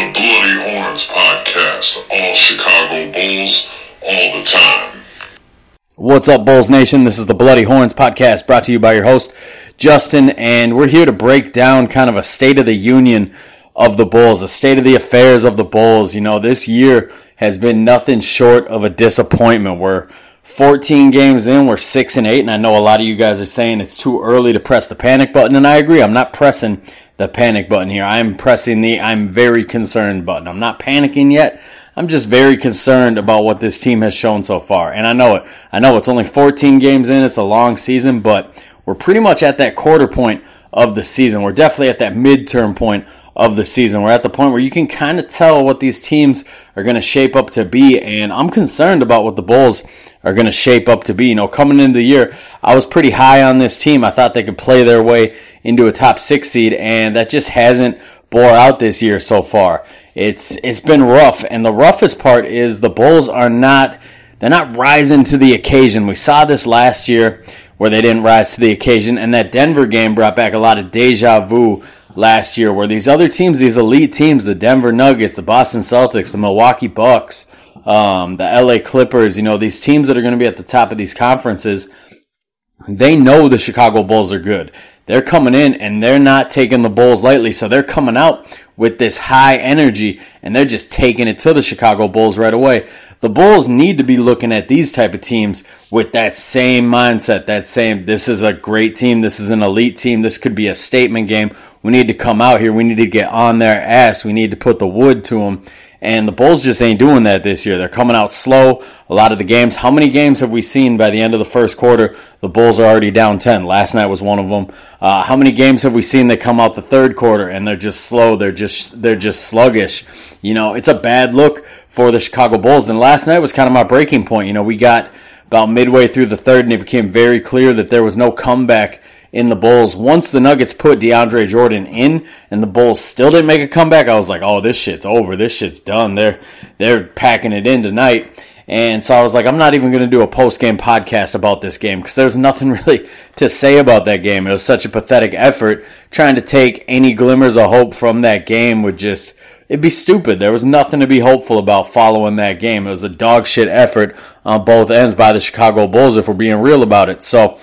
The Bloody Horns Podcast. All Chicago Bulls, all the time. What's up, Bulls Nation? This is the Bloody Horns Podcast brought to you by your host, Justin, and we're here to break down kind of a state of the union of the Bulls, the state of the affairs of the Bulls. You know, this year has been nothing short of a disappointment. We're 14 games in, we're 6 and 8, and I know a lot of you guys are saying it's too early to press the panic button, and I agree. I'm not pressing the panic button here. I'm pressing the I'm very concerned button. I'm not panicking yet. I'm just very concerned about what this team has shown so far. And I know it. I know it's only 14 games in. It's a long season, but we're pretty much at that quarter point of the season. We're definitely at that midterm point of the season. We're at the point where you can kind of tell what these teams are going to shape up to be. And I'm concerned about what the Bulls are going to shape up to be. You know, coming into the year, I was pretty high on this team. I thought they could play their way into a top six seed, and that just hasn't bore out this year so far. It's it's been rough, and the roughest part is the Bulls are not they're not rising to the occasion. We saw this last year where they didn't rise to the occasion, and that Denver game brought back a lot of deja vu last year, where these other teams, these elite teams, the Denver Nuggets, the Boston Celtics, the Milwaukee Bucks, um, the LA Clippers, you know, these teams that are going to be at the top of these conferences, they know the Chicago Bulls are good. They're coming in and they're not taking the Bulls lightly. So they're coming out with this high energy and they're just taking it to the Chicago Bulls right away. The Bulls need to be looking at these type of teams with that same mindset, that same, this is a great team. This is an elite team. This could be a statement game. We need to come out here. We need to get on their ass. We need to put the wood to them and the Bulls just ain't doing that this year. They're coming out slow. A lot of the games. How many games have we seen by the end of the first quarter? The Bulls are already down 10. Last night was one of them. Uh, how many games have we seen that come out the third quarter and they're just slow? They're just, they're just sluggish. You know, it's a bad look for the Chicago Bulls. And last night was kind of my breaking point. You know, we got about midway through the third and it became very clear that there was no comeback in the Bulls. Once the Nuggets put DeAndre Jordan in and the Bulls still didn't make a comeback, I was like, "Oh, this shit's over. This shit's done. They're they're packing it in tonight." And so I was like, I'm not even going to do a post game podcast about this game because there's nothing really to say about that game. It was such a pathetic effort. Trying to take any glimmers of hope from that game would just, it'd be stupid. There was nothing to be hopeful about following that game. It was a dog shit effort on both ends by the Chicago Bulls if we're being real about it. So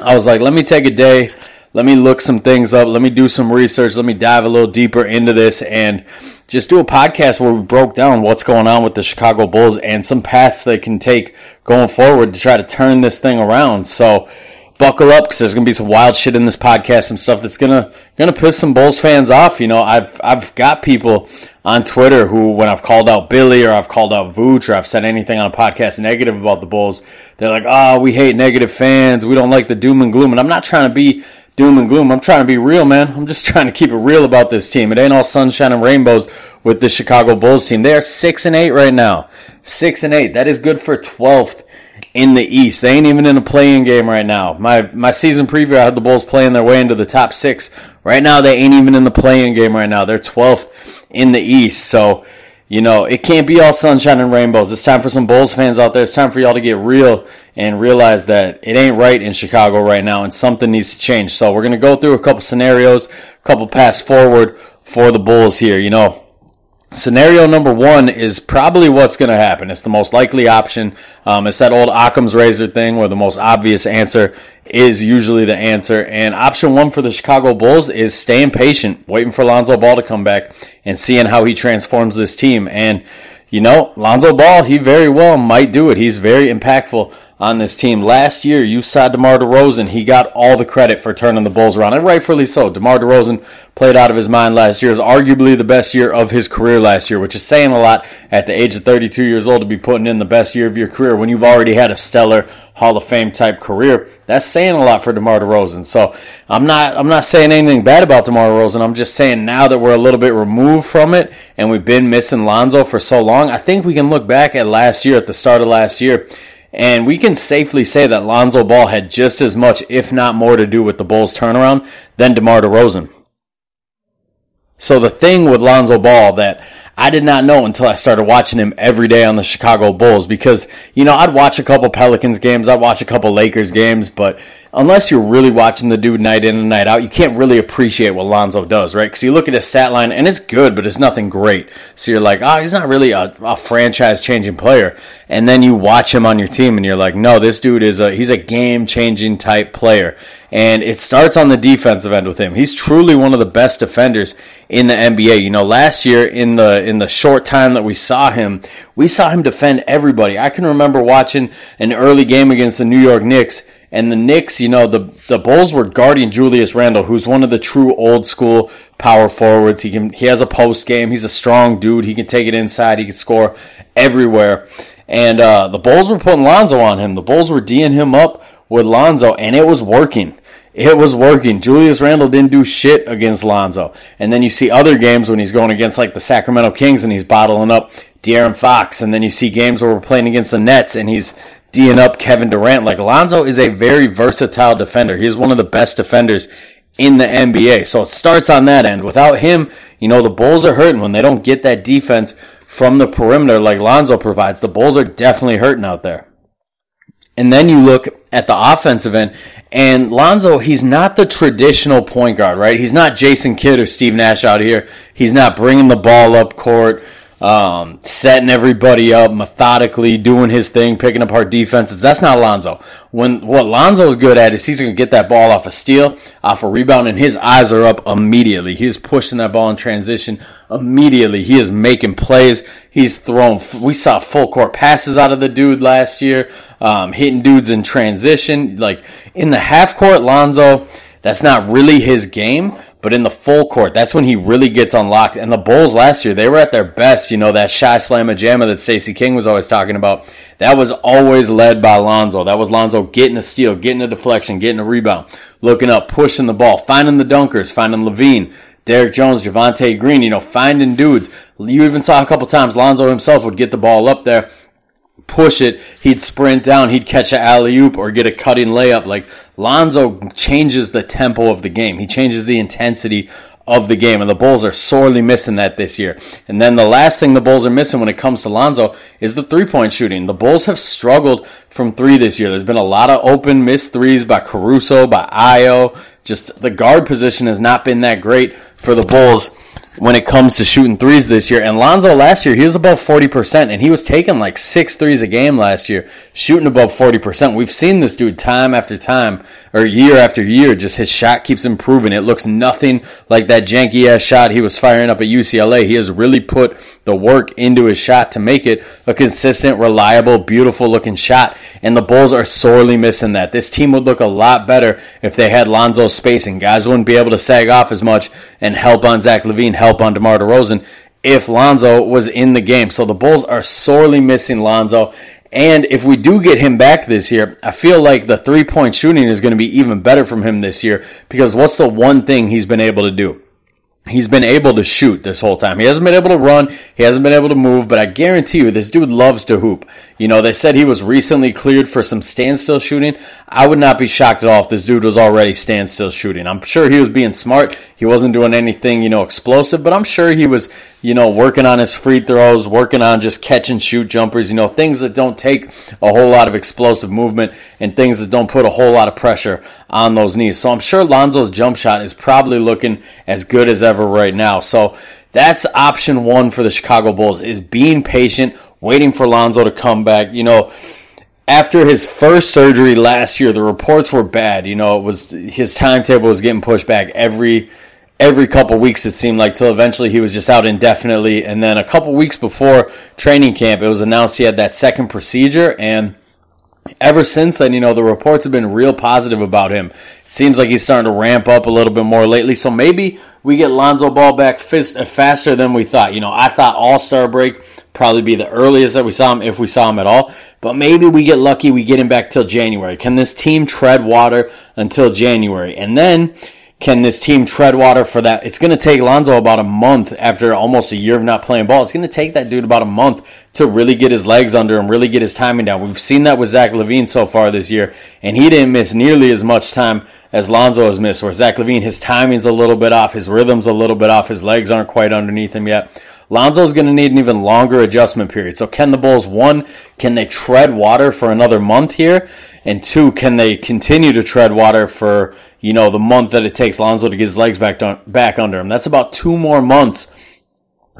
I was like, let me take a day, let me look some things up, let me do some research, let me dive a little deeper into this and just do a podcast where we broke down what's going on with the Chicago Bulls and some paths they can take going forward to try to turn this thing around. So, buckle up because there's gonna be some wild shit in this podcast, some stuff that's gonna gonna piss some Bulls fans off. You know, I've I've got people on Twitter who, when I've called out Billy or I've called out Vooch or I've said anything on a podcast negative about the Bulls, they're like, "Oh, we hate negative fans. We don't like the doom and gloom." And I'm not trying to be doom and gloom. I'm trying to be real, man. I'm just trying to keep it real about this team. It ain't all sunshine and rainbows with the Chicago Bulls team. They are six and eight right now. Six and eight. That is good for twelfth in the East. They ain't even in a play-in game right now. My my season preview, I had the Bulls playing their way into the top six. Right now, they ain't even in the play-in game right now. They're 12th in the East. So, you know, it can't be all sunshine and rainbows. It's time for some Bulls fans out there. It's time for y'all to get real and realize that it ain't right in Chicago right now and something needs to change. So, we're going to go through a couple scenarios, a couple paths forward for the Bulls here. You know, Scenario number one is probably what's going to happen. It's the most likely option. Um, it's that old Occam's razor thing where the most obvious answer is usually the answer. And option one for the Chicago Bulls is staying patient, waiting for Lonzo Ball to come back and seeing how he transforms this team. And, you know, Lonzo Ball, he very well might do it. He's very impactful on this team. Last year, you saw DeMar DeRozan. He got all the credit for turning the Bulls around, and rightfully so. DeMar DeRozan played out of his mind last year. It was arguably the best year of his career last year, which is saying a lot at the age of 32 years old to be putting in the best year of your career when you've already had a stellar Hall of Fame type career. That's saying a lot for DeMar DeRozan. So I'm not I'm not saying anything bad about DeMar DeRozan. I'm just saying now that we're a little bit removed from it and we've been missing Lonzo for so long, I think we can look back at last year, at the start of last year, and we can safely say that Lonzo Ball had just as much, if not more, to do with the Bulls' turnaround than DeMar DeRozan. So the thing with Lonzo Ball that I did not know until I started watching him every day on the Chicago Bulls because, you know, I'd watch a couple Pelicans games, I'd watch a couple Lakers games, but unless you're really watching the dude night in and night out, you can't really appreciate what Lonzo does, right? Because you look at his stat line and it's good, but it's nothing great. So you're like, oh, he's not really a, a franchise changing player. And then you watch him on your team and you're like, no, this dude is a, he's a game changing type player. And it starts on the defensive end with him. He's truly one of the best defenders in the NBA. You know, last year in the in the short time that we saw him, we saw him defend everybody. I can remember watching an early game against the New York Knicks and the Knicks, you know, the the Bulls were guarding Julius Randle, who's one of the true old school power forwards. He can he has a post game. He's a strong dude. He can take it inside. He can score everywhere. And uh, the Bulls were putting Lonzo on him. The Bulls were D'ing him up with Lonzo, and it was working. It was working. Julius Randle didn't do shit against Lonzo. And then you see other games when he's going against like the Sacramento Kings and he's bottling up De'Aaron Fox. And then you see games where we're playing against the Nets and he's D'ing up Kevin Durant. Like Lonzo is a very versatile defender. He is one of the best defenders in the NBA. So it starts on that end. Without him, you know, the Bulls are hurting when they don't get that defense from the perimeter like Lonzo provides. The Bulls are definitely hurting out there. And then you look at the offensive end, and Lonzo, he's not the traditional point guard, right? He's not Jason Kidd or Steve Nash out here. He's not bringing the ball up court um, setting everybody up methodically, doing his thing, picking apart defenses. That's not Lonzo. When what Lonzo is good at is he's going to get that ball off a steal, off a rebound, and his eyes are up immediately. He is pushing that ball in transition immediately. He is making plays. He's thrown. We saw full court passes out of the dude last year, um, hitting dudes in transition. Like in the half court, Lonzo. That's not really his game, but in the full court, that's when he really gets unlocked. And the Bulls last year, they were at their best. You know, that shy slamma jamma that Stacey King was always talking about. That was always led by Lonzo. That was Lonzo getting a steal, getting a deflection, getting a rebound, looking up, pushing the ball, finding the dunkers, finding LaVine, Derrick Jones, Javonte Green, you know, finding dudes. You even saw a couple times Lonzo himself would get the ball up there, push it, he'd sprint down, he'd catch an alley oop or get a cutting layup. Like Lonzo changes the tempo of the game. He changes the intensity of the game, and the Bulls are sorely missing that this year. And then the last thing the Bulls are missing when it comes to Lonzo is the three point shooting. The Bulls have struggled from three this year. There's been a lot of open missed threes by Caruso, by Ayo. Just the guard position has not been that great for the Bulls when it comes to shooting threes this year. And Lonzo last year, he was above 40%, and he was taking like six threes a game last year, shooting above 40%. We've seen this dude time after time, or year after year, just his shot keeps improving. It looks nothing like that janky ass shot he was firing up at UCLA. He has really put the work into his shot to make it a consistent, reliable, beautiful looking shot. And the Bulls are sorely missing that. This team would look a lot better if they had Lonzo's spacing. Guys wouldn't be able to sag off as much and help on Zach LaVine, help on DeMar DeRozan if Lonzo was in the game. So the Bulls are sorely missing Lonzo. And if we do get him back this year, I feel like the three point shooting is going to be even better from him this year because what's the one thing he's been able to do? he's been able to shoot this whole time. He hasn't been able to run, he hasn't been able to move, but I guarantee you this dude loves to hoop. You know, they said he was recently cleared for some standstill shooting. I would not be shocked at all if this dude was already standstill shooting. I'm sure he was being smart. He wasn't doing anything, you know, explosive, but I'm sure he was, you know, working on his free throws, working on just catch and shoot jumpers, you know, things that don't take a whole lot of explosive movement and things that don't put a whole lot of pressure on those knees. So I'm sure Lonzo's jump shot is probably looking as good as ever right now. So that's option one for the Chicago Bulls is being patient, waiting for Lonzo to come back. You know, after his first surgery last year, the reports were bad. You know, it was his timetable was getting pushed back every every couple weeks. It seemed like till eventually he was just out indefinitely. And then a couple weeks before training camp, it was announced he had that second procedure and ever since then, you know, the reports have been real positive about him. It seems like he's starting to ramp up a little bit more lately. So maybe we get Lonzo Ball back faster than we thought. You know, I thought All Star break probably be the earliest that we saw him if we saw him at all. But maybe we get lucky, we get him back till January. Can this team tread water until January? And then can this team tread water for that? It's going to take Lonzo about a month after almost a year of not playing ball. It's going to take that dude about a month to really get his legs under him, really get his timing down. We've seen that with Zach LaVine so far this year, and he didn't miss nearly as much time as Lonzo has missed. Where Zach LaVine, his timing's a little bit off, his rhythm's a little bit off, his legs aren't quite underneath him yet. Lonzo's going to need an even longer adjustment period. So can the Bulls, one, can they tread water for another month here? And two, can they continue to tread water for, you know, the month that it takes Lonzo to get his legs back, back under him? That's about two more months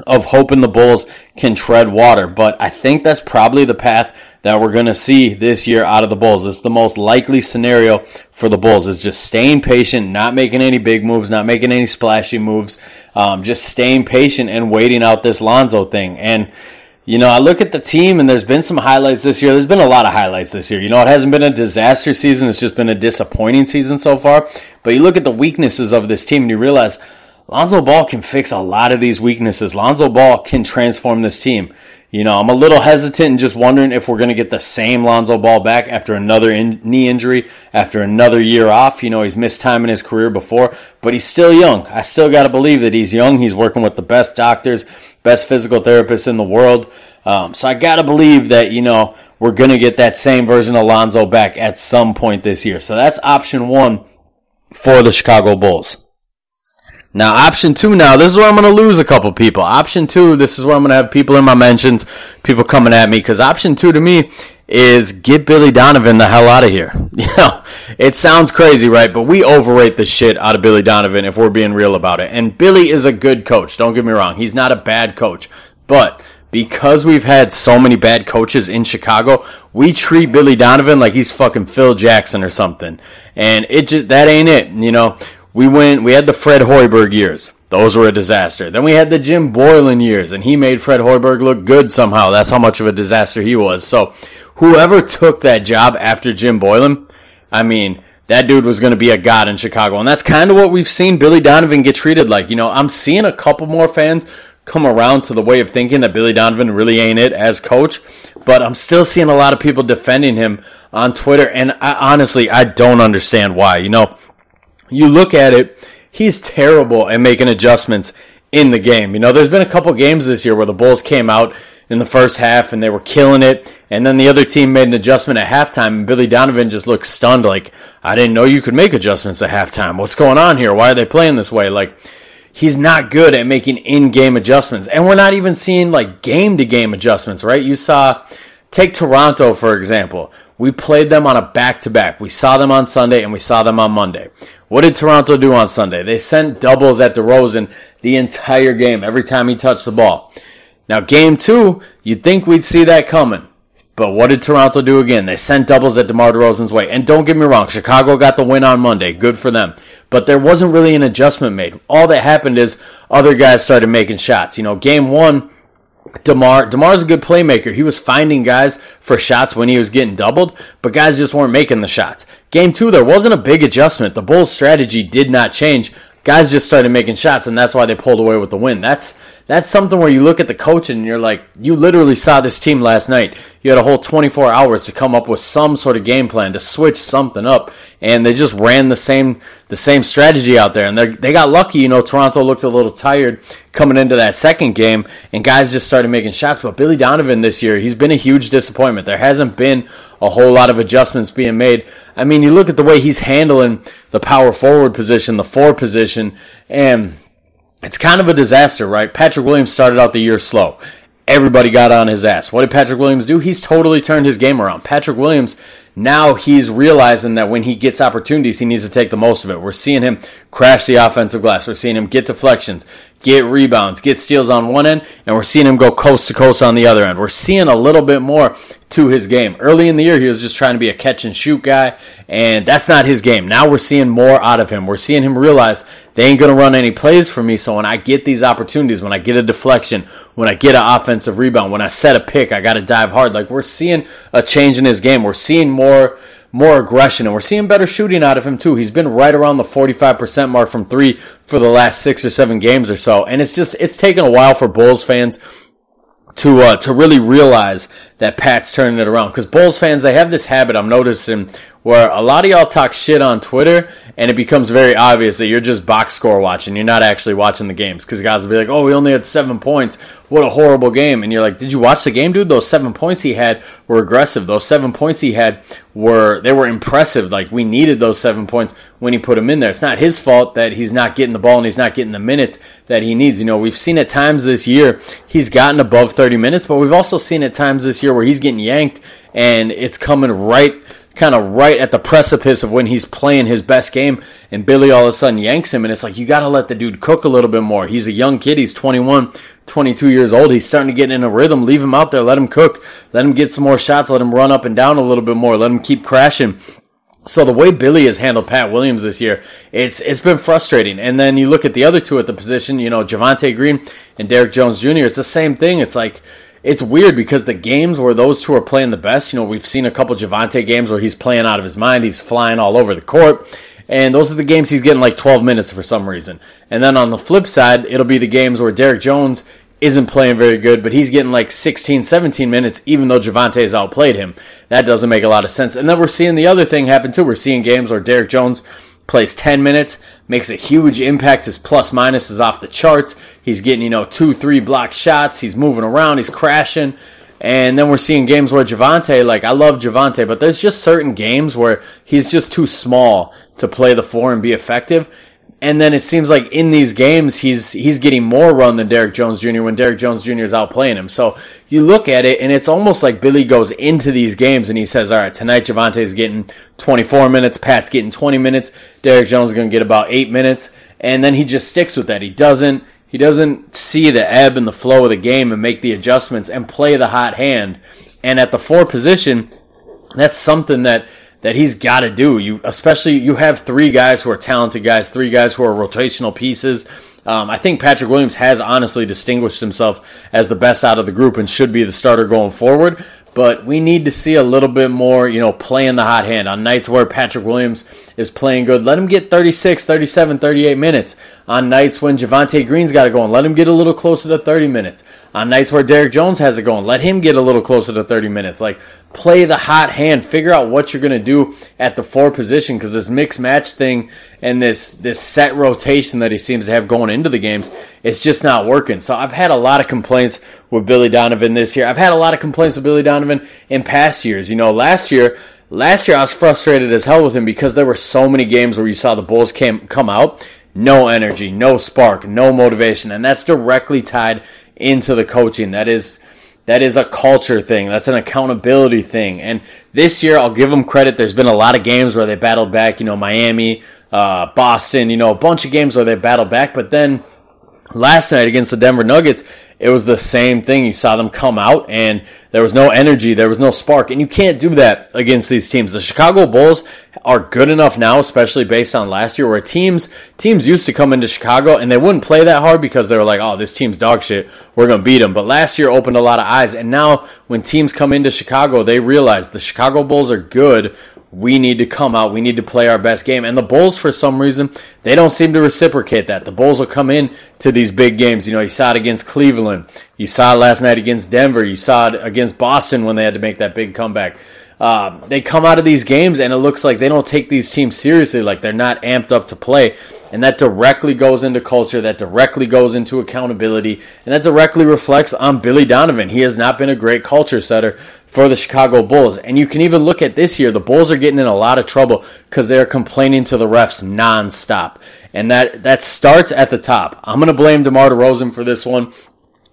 of hoping the Bulls can tread water. But I think that's probably the path that we're going to see this year out of the Bulls. It's the most likely scenario for the Bulls is just staying patient, not making any big moves, not making any splashy moves, um, just staying patient and waiting out this Lonzo thing. And you know, I look at the team and there's been some highlights this year. There's been a lot of highlights this year. You know, it hasn't been a disaster season. It's just been a disappointing season so far. But you look at the weaknesses of this team and you realize Lonzo Ball can fix a lot of these weaknesses. Lonzo Ball can transform this team. You know, I'm a little hesitant and just wondering if we're going to get the same Lonzo Ball back after another in- knee injury, after another year off. You know, he's missed time in his career before, but he's still young. I still got to believe that he's young. He's working with the best doctors, best physical therapists in the world. Um, so I got to believe that, you know, we're going to get that same version of Lonzo back at some point this year. So that's option one for the Chicago Bulls. Now, option two, now, this is where I'm going to lose a couple people. Option two, this is where I'm going to have people in my mentions, people coming at me, because option two to me is get Billy Donovan the hell out of here. You know, it sounds crazy, right? But we overrate the shit out of Billy Donovan if we're being real about it. And Billy is a good coach. Don't get me wrong. He's not a bad coach. But because we've had so many bad coaches in Chicago, we treat Billy Donovan like he's fucking Phil Jackson or something. And it just, that ain't it. You know, we went, we had the Fred Hoiberg years. Those were a disaster. Then we had the Jim Boylen years, and he made Fred Hoiberg look good somehow. That's how much of a disaster he was. So, whoever took that job after Jim Boylen, I mean, that dude was going to be a god in Chicago. And that's kind of what we've seen Billy Donovan get treated like. You know, I'm seeing a couple more fans come around to the way of thinking that Billy Donovan really ain't it as coach, but I'm still seeing a lot of people defending him on Twitter. And I, honestly, I don't understand why. You know, you look at it, he's terrible at making adjustments in the game. You know, there's been a couple games this year where the Bulls came out in the first half and they were killing it, and then the other team made an adjustment at halftime, and Billy Donovan just looked stunned, like, I didn't know you could make adjustments at halftime. What's going on here? Why are they playing this way? Like, he's not good at making in-game adjustments, and we're not even seeing like game-to-game adjustments, right? You saw, take Toronto for example. We played them on a back-to-back. We saw them on Sunday and we saw them on Monday. What did Toronto do on Sunday? They sent doubles at DeRozan the entire game, every time he touched the ball. Now, game two, you'd think we'd see that coming. But what did Toronto do again? They sent doubles at DeMar DeRozan's way. And don't get me wrong, Chicago got the win on Monday. Good for them. But there wasn't really an adjustment made. All that happened is other guys started making shots. You know, game one, DeMar DeMar's a good playmaker. He was finding guys for shots when he was getting doubled, but guys just weren't making the shots. Game two, there wasn't a big adjustment. The Bulls' strategy did not change. Guys just started making shots, and that's why they pulled away with the win. That's that's something where you look at the coach and you're like, you literally saw this team last night. You had a whole 24 hours to come up with some sort of game plan to switch something up, and they just ran the same the same strategy out there. And they got lucky. You know, Toronto looked a little tired coming into that second game, and guys just started making shots. But Billy Donovan this year, he's been a huge disappointment. There hasn't been a whole lot of adjustments being made. I mean, you look at the way he's handling the power forward position, the four position, and it's kind of a disaster, right? Patrick Williams started out the year slow. Everybody got on his ass. What did Patrick Williams do? He's totally turned his game around. Patrick Williams, now he's realizing that when he gets opportunities, he needs to take the most of it. We're seeing him crash the offensive glass. We're seeing him get deflections, get rebounds, get steals on one end, and we're seeing him go coast to coast on the other end. We're seeing a little bit more to his game. Early in the year, he was just trying to be a catch and shoot guy, and that's not his game. Now we're seeing more out of him. We're seeing him realize they ain't going to run any plays for me, so when I get these opportunities, when I get a deflection, when I get an offensive rebound, when I set a pick, I got to dive hard. Like we're seeing a change in his game. We're seeing more more aggression, and we're seeing better shooting out of him too. He's been right around the 45% mark from three for the last six or seven games or so, and it's just it's taken a while for Bulls fans to uh, to really realize that Pat's turning it around. Because Bulls fans, they have this habit I'm noticing where a lot of y'all talk shit on Twitter, and it becomes very obvious that you're just box score watching. You're not actually watching the games. Because guys will be like, "Oh, we only had seven points. What a horrible game!" And you're like, "Did you watch the game, dude? Those seven points he had were aggressive. Those seven points he had were they were impressive. Like we needed those seven points when he put them in there. It's not his fault that he's not getting the ball and he's not getting the minutes that he needs. You know, we've seen at times this year he's gotten above 30 minutes, but we've also seen at times this year where he's getting yanked and it's coming right kind of right at the precipice of when he's playing his best game, and Billy all of a sudden yanks him, and it's like, you got to let the dude cook a little bit more. He's a young kid. He's 21, 22 years old. He's starting to get in a rhythm. Leave him out there. Let him cook. Let him get some more shots. Let him run up and down a little bit more. Let him keep crashing. So the way Billy has handled Pat Williams this year, it's it's been frustrating. And then you look at the other two at the position, you know, Javonte Green and Derrick Jones Jr. It's the same thing. It's like it's weird because the games where those two are playing the best, you know, we've seen a couple Javonte games where he's playing out of his mind, he's flying all over the court. And those are the games he's getting like 12 minutes for some reason. And then on the flip side, it'll be the games where Derrick Jones isn't playing very good, but he's getting like 16, 17 minutes, even though Javonte has outplayed him. That doesn't make a lot of sense. And then we're seeing the other thing happen too. We're seeing games where Derrick Jones plays 10 minutes, makes a huge impact. His plus minus is off the charts. He's getting, you know, two, three block shots. He's moving around. He's crashing. And then we're seeing games where Javonte, like, I love Javonte, but there's just certain games where he's just too small to play the four and be effective and then it seems like in these games he's he's getting more run than Derrick Jones Jr. when Derrick Jones Jr. is outplaying him. So you look at it and it's almost like Billy goes into these games and he says, "All right, tonight Javonte's getting 24 minutes, Pat's getting 20 minutes, Derrick Jones is going to get about eight minutes," and then he just sticks with that. He doesn't he doesn't see the ebb and the flow of the game and make the adjustments and play the hot hand. And at the four position, that's something that that he's got to do. You especially you have three guys who are talented guys, three guys who are rotational pieces. Um, I think Patrick Williams has honestly distinguished himself as the best out of the group and should be the starter going forward but we need to see a little bit more, you know, playing the hot hand on nights where Patrick Williams is playing good. Let him get 36, 37, 38 minutes. On nights when Javonte Green's got it going, let him get a little closer to 30 minutes. On nights where Derrick Jones has it going, let him get a little closer to 30 minutes. Like, play the hot hand. Figure out what you're going to do at the four position because this mix match thing and this, this set rotation that he seems to have going into the games, it's just not working. So I've had a lot of complaints with Billy Donovan this year. I've had a lot of complaints with Billy Donovan in past years. You know, last year, last year I was frustrated as hell with him because there were so many games where you saw the Bulls came, come out, no energy, no spark, no motivation, and that's directly tied into the coaching. That is that is a culture thing. That's an accountability thing. And this year, I'll give them credit. There's been a lot of games where they battled back. You know, Miami, uh, Boston. You know, a bunch of games where they battled back. But then last night against the Denver Nuggets, it was the same thing. You saw them come out and there was no energy, there was no spark, and you can't do that against these teams. The Chicago Bulls are good enough now, especially based on last year, where teams teams used to come into Chicago and they wouldn't play that hard because they were like, "Oh, this team's dog shit. We're gonna beat them." But last year opened a lot of eyes, and now when teams come into Chicago, they realize the Chicago Bulls are good we need to come out. We need to play our best game. And the Bulls, for some reason, they don't seem to reciprocate that. The Bulls will come in to these big games. You know, you saw it against Cleveland. You saw it last night against Denver. You saw it against Boston when they had to make that big comeback. Uh, they come out of these games and it looks like they don't take these teams seriously, like they're not amped up to play. And that directly goes into culture, that directly goes into accountability, and that directly reflects on Billy Donovan. He has not been a great culture setter for the Chicago Bulls. And you can even look at this year, the Bulls are getting in a lot of trouble because they're complaining to the refs nonstop. And that, that starts at the top. I'm going to blame DeMar DeRozan for this one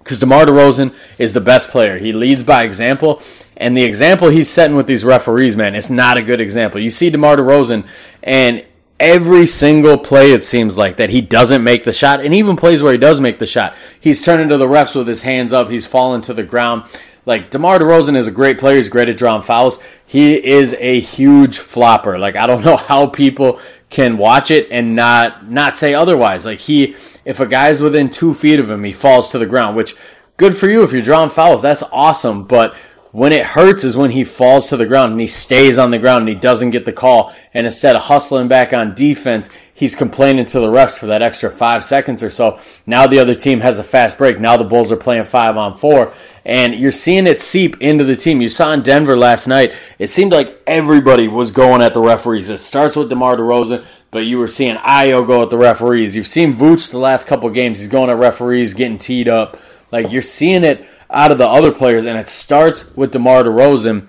because DeMar DeRozan is the best player. He leads by example, and the example he's setting with these referees, man, it's not a good example. You see DeMar DeRozan, and every single play it seems like that he doesn't make the shot, and even plays where he does make the shot, he's turning to the refs with his hands up, he's falling to the ground. Like DeMar DeRozan is a great player. He's great at drawing fouls. He is a huge flopper. Like I don't know how people can watch it and not not say otherwise. Like he, if a guy's within two feet of him, he falls to the ground. Which good for you if you're drawing fouls. That's awesome. But when it hurts is when he falls to the ground and he stays on the ground and he doesn't get the call. And instead of hustling back on defense, he's complaining to the refs for that extra five seconds or so. Now the other team has a fast break. Now the Bulls are playing five on four. And you're seeing it seep into the team. You saw in Denver last night, it seemed like everybody was going at the referees. It starts with DeMar DeRozan, but you were seeing Ayo go at the referees. You've seen Vooch the last couple games. He's going at referees, getting teed up. Like you're seeing it out of the other players, and it starts with DeMar DeRozan.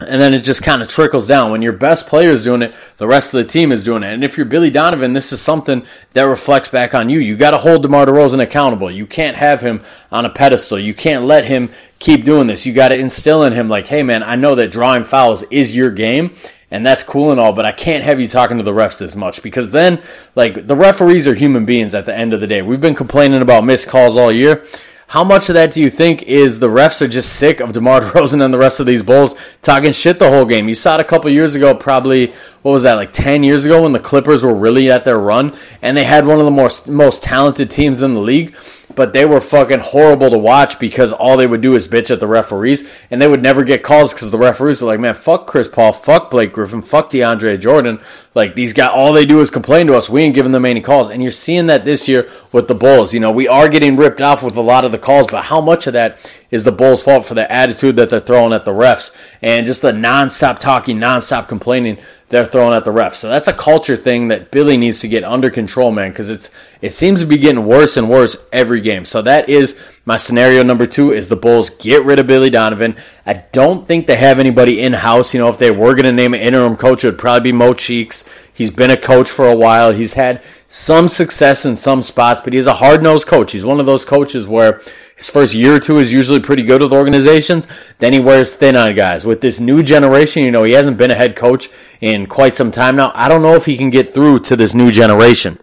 And then it just kind of trickles down. When your best player is doing it, the rest of the team is doing it. And if you're Billy Donovan, this is something that reflects back on you. You got to hold DeMar DeRozan accountable. You can't have him on a pedestal. You can't let him keep doing this. You got to instill in him, like, hey, man, I know that drawing fouls is your game. and that's cool and all, but I can't have you talking to the refs as much because then, like, the referees are human beings at the end of the day. We've been complaining about missed calls all year. How much of that do you think is the refs are just sick of DeMar DeRozan and the rest of these Bulls talking shit the whole game? You saw it a couple years ago, probably, what was that, like 10 years ago when the Clippers were really at their run and they had one of the most, most talented teams in the league but they were fucking horrible to watch because all they would do is bitch at the referees, and they would never get calls because the referees were like, "Man, fuck Chris Paul, fuck Blake Griffin, fuck DeAndre Jordan." Like these guys, all they do is complain to us. We ain't giving them any calls, and you're seeing that this year with the Bulls. You know, we are getting ripped off with a lot of the calls, but how much of that is the Bulls' fault for the attitude that they're throwing at the refs and just the nonstop talking, nonstop complaining they're throwing at the refs. So that's a culture thing that Billy needs to get under control, man, because it's it seems to be getting worse and worse every game. So that is my scenario number two: is the Bulls get rid of Billy Donovan. I don't think they have anybody in house. You know, if they were going to name an interim coach, it would probably be Mo Cheeks. He's been a coach for a while. He's had some success in some spots, but he's a hard nosed coach. He's one of those coaches where his first year or two is usually pretty good with organizations. Then he wears thin on guys. With this new generation, you know, he hasn't been a head coach in quite some time now. I don't know if he can get through to this new generation.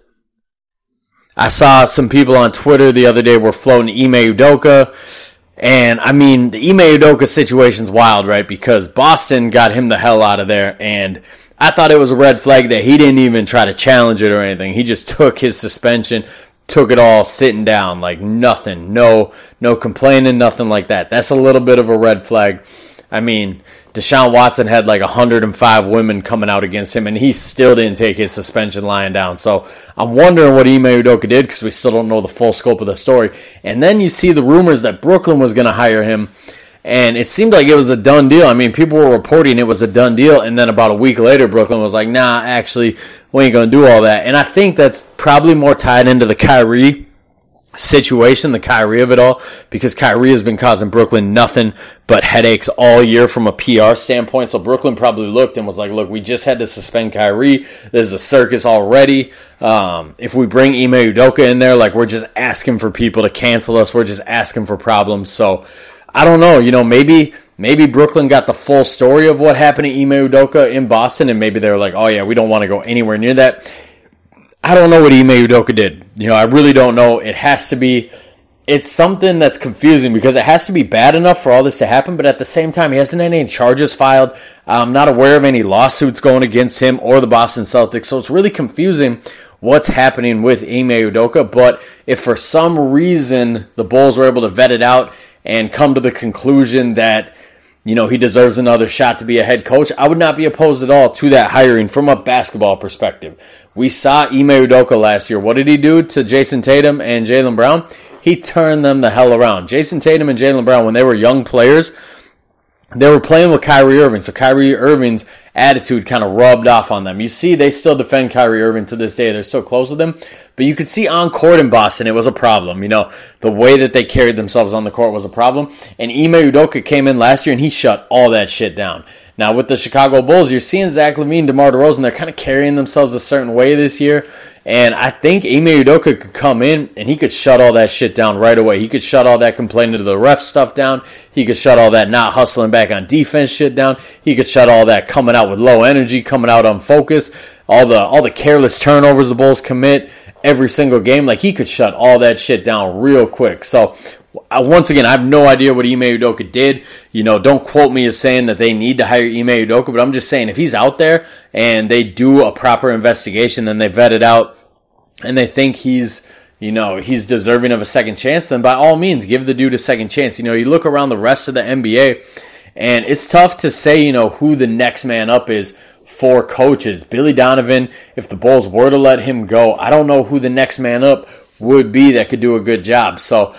I saw some people on Twitter the other day were floating Ime Udoka. And I mean, the Ime Udoka situation's wild, right? Because Boston got him the hell out of there. And I thought it was a red flag that he didn't even try to challenge it or anything. He just took his suspension, took it all sitting down like nothing, no, no complaining, nothing like that. That's a little bit of a red flag. I mean, Deshaun Watson had like 105 women coming out against him, and he still didn't take his suspension lying down. So I'm wondering what Ime Udoka did because we still don't know the full scope of the story. And then you see the rumors that Brooklyn was going to hire him, and it seemed like it was a done deal. I mean, people were reporting it was a done deal, and then about a week later, Brooklyn was like, "Nah, actually, we ain't gonna do all that. And I think that's probably more tied into the Kyrie situation, the Kyrie of it all, because Kyrie has been causing Brooklyn nothing but headaches all year from a PR standpoint. So Brooklyn probably looked and was like, look, we just had to suspend Kyrie. There's a circus already. Um, if we bring Ime Udoka in there, like we're just asking for people to cancel us. We're just asking for problems. So I don't know, you know, maybe maybe Brooklyn got the full story of what happened to Ime Udoka in Boston, and maybe they were like, oh yeah, we don't want to go anywhere near that. I don't know what Ime Udoka did. You know, I really don't know. It has to be. It's something that's confusing because it has to be bad enough for all this to happen, but at the same time, he hasn't had any charges filed. I'm not aware of any lawsuits going against him or the Boston Celtics, so it's really confusing what's happening with Ime Udoka. But if for some reason the Bulls were able to vet it out and come to the conclusion that you know, he deserves another shot to be a head coach. I would not be opposed at all to that hiring from a basketball perspective. We saw Ime Udoka last year. What did he do to Jayson Tatum and Jaylen Brown? He turned them the hell around. Jayson Tatum and Jaylen Brown, when they were young players, they were playing with Kyrie Irving. So Kyrie Irving's attitude kind of rubbed off on them. You see, they still defend Kyrie Irving to this day. They're so close with him. But you could see on court in Boston, it was a problem. You know, the way that they carried themselves on the court was a problem. And Ime Udoka came in last year and he shut all that shit down. Now with the Chicago Bulls, you're seeing Zach LaVine, DeMar DeRozan, they're kind of carrying themselves a certain way this year. And I think Ime Udoka could come in and he could shut all that shit down right away. He could shut all that complaining to the ref stuff down. He could shut all that not hustling back on defense shit down. He could shut all that coming out with low energy, coming out unfocused, all the all the careless turnovers the Bulls commit every single game. Like he could shut all that shit down real quick. So once again, I have no idea what Ime Udoka did. You know, don't quote me as saying that they need to hire Ime Udoka, but I'm just saying if he's out there and they do a proper investigation and they vet it out and they think he's, you know, he's deserving of a second chance, then by all means, give the dude a second chance. You know, you look around the rest of the NBA and it's tough to say, you know, who the next man up is for coaches. Billy Donovan, if the Bulls were to let him go, I don't know who the next man up would be that could do a good job. So,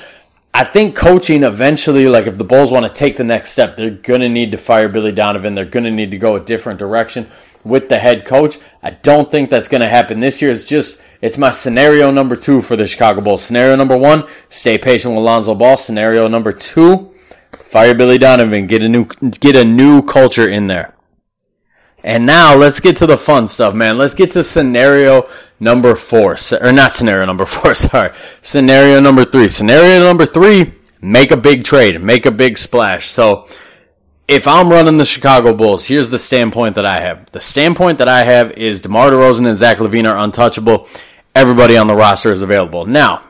I think coaching eventually, like if the Bulls want to take the next step, they're going to need to fire Billy Donovan. They're going to need to go a different direction with the head coach. I don't think that's going to happen this year. It's just, it's my scenario number two for the Chicago Bulls. Scenario number one, stay patient with Lonzo Ball. Scenario number two, fire Billy Donovan. Get a new, get a new culture in there. And now let's get to the fun stuff, man. Let's get to scenario number four, or not scenario number four, sorry. Scenario number three. Scenario number three, make a big trade, make a big splash. So if I'm running the Chicago Bulls, here's the standpoint that I have. The standpoint that I have is DeMar DeRozan and Zach LaVine are untouchable. Everybody on the roster is available. Now,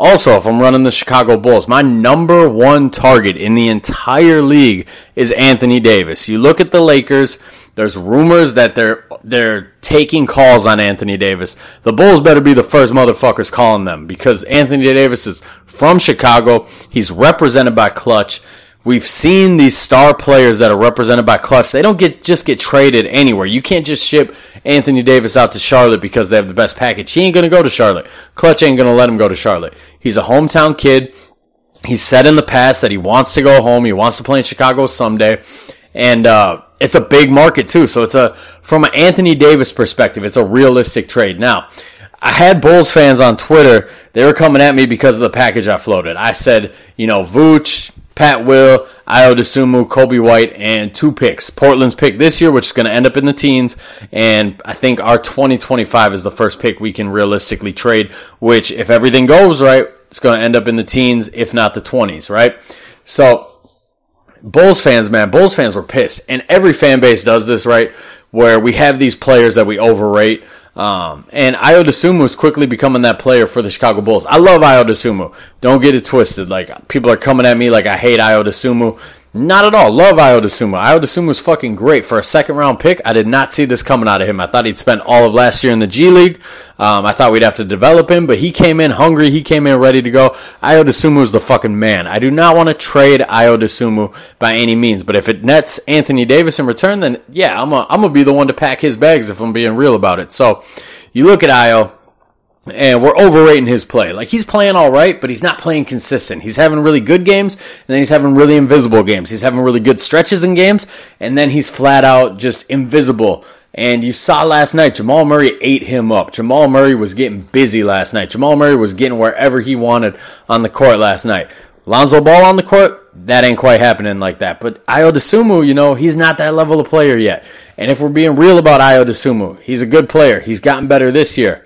also, if I'm running the Chicago Bulls, my number one target in the entire league is Anthony Davis. You look at the Lakers, there's rumors that they're they're taking calls on Anthony Davis. The Bulls better be the first motherfuckers calling them because Anthony Davis is from Chicago. He's represented by Klutch. We've seen these star players that are represented by Klutch. They don't get just get traded anywhere. You can't just ship Anthony Davis out to Charlotte because they have the best package. He ain't gonna go to Charlotte. Klutch ain't gonna let him go to Charlotte. He's a hometown kid. He said in the past that he wants to go home. He wants to play in Chicago someday, and uh, it's a big market too. So it's a from an Anthony Davis perspective, it's a realistic trade. Now, I had Bulls fans on Twitter. They were coming at me because of the package I floated. I said, you know, Vooch, Pat Will, Ayo Dosunmu, Coby White, and two picks. Portland's pick this year, which is going to end up in the teens, and I think our 2025 is the first pick we can realistically trade, which, if everything goes right, it's going to end up in the teens, if not the 20s, right? So, Bulls fans, man, Bulls fans were pissed. And every fan base does this, right? Where we have these players that we overrate. Um, and Ayo Dosunmu is quickly becoming that player for the Chicago Bulls. I love Ayo Dosunmu. Don't get it twisted. Like people are coming at me like I hate Ayo Dosunmu. Not at all. Love Dosunmu. Ayo Dosunmu was fucking great for a second round pick. I did not see this coming out of him. I thought he'd spent all of last year in the G League. Um, I thought we'd have to develop him, but he came in hungry. He came in ready to go. Ayo Dosunmu is the fucking man. I do not want to trade Ayo Dosunmu by any means, but if it nets Anthony Davis in return, then yeah, I'm I'm gonna be the one to pack his bags if I'm being real about it. So you look at Ayo and we're overrating his play. Like he's playing all right, but he's not playing consistent. He's having really good games, and then he's having really invisible games. He's having really good stretches in games, and then he's flat out just invisible. And you saw last night, Jamal Murray ate him up. Jamal Murray was getting busy last night. Jamal Murray was getting wherever he wanted on the court last night. Lonzo Ball on the court, that ain't quite happening like that. But Ayo Dosunmu, you know, he's not that level of player yet. And if we're being real about Ayo Dosunmu, he's a good player. He's gotten better this year.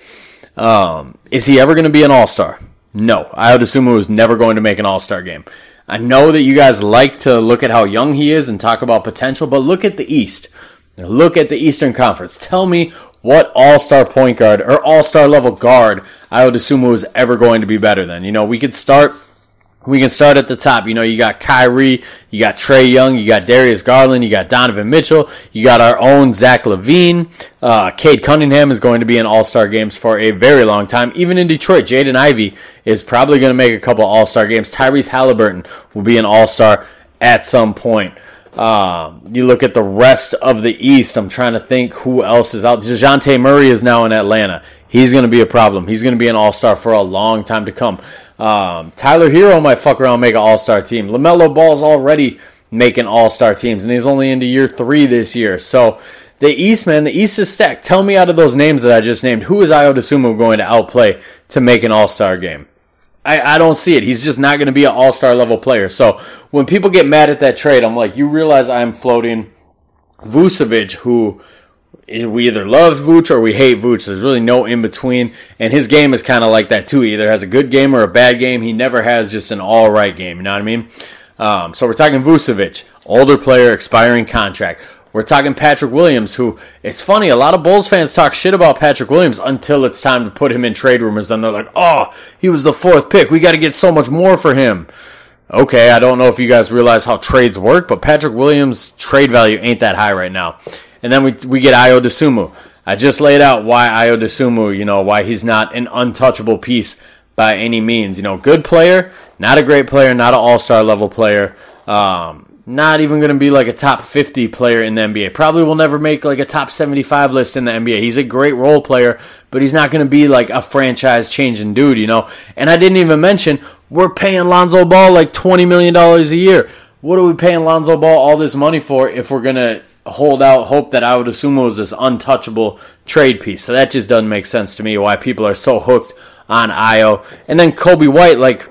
Um, is he ever going to be an All Star? No, I would assume he was never going to make an All Star game. I know that you guys like to look at how young he is and talk about potential, but look at the East. Look at the Eastern Conference. Tell me what All Star point guard or All Star level guard Ayo Dosunmu was ever going to be better than. You know, we could start we can start at the top. You know, you got Kyrie, you got Trae Young, you got Darius Garland, you got Donovan Mitchell, you got our own Zach LaVine. Uh, Cade Cunningham is going to be in All Star games for a very long time. Even in Detroit, Jaden Ivey is probably going to make a couple All Star games. Tyrese Haliburton will be an All Star at some point. Um, you look at the rest of the East. I'm trying to think who else is out. Dejounte Murray is now in Atlanta. He's going to be a problem. He's going to be an All Star for a long time to come. Um, Tyler Herro might fuck around make an All Star team. LaMelo Ball's already making All Star teams, and he's only into year three this year. So the East, man, the East is stacked. Tell me out of those names that I just named, who is Ayo Dosunmu going to outplay to make an All Star game? I, I don't see it. He's just not going to be an All Star level player. So when people get mad at that trade, I'm like, you realize I'm floating Vucevic, who we either love Vooch or we hate Vooch. There's really no in between. And his game is kind of like that too. He either has a good game or a bad game. He never has just an all right game. You know what I mean? Um, so we're talking Vucevic, older player, expiring contract. We're talking Patrick Williams, who it's funny. A lot of Bulls fans talk shit about Patrick Williams until it's time to put him in trade rumors. Then they're like, "Oh, he was the fourth pick. We got to get so much more for him." Okay, I don't know if you guys realize how trades work, but Patrick Williams' trade value ain't that high right now. And then we, we get Ayo Dosunmu. I just laid out why Ayo Dosunmu, you know, why he's not an untouchable piece by any means. You know, good player, not a great player, not an all star level player. Um, not even going to be like a top 50 player in the NBA. Probably will never make like a top 75 list in the NBA. He's a great role player, but he's not going to be like a franchise changing dude, you know? And I didn't even mention we're paying Lonzo Ball like $20 million a year. What are we paying Lonzo Ball all this money for if we're going to hold out hope that Ayo Dosunmu was this untouchable trade piece. So that just doesn't make sense to me why people are so hooked on Ayo. And then Coby White, like,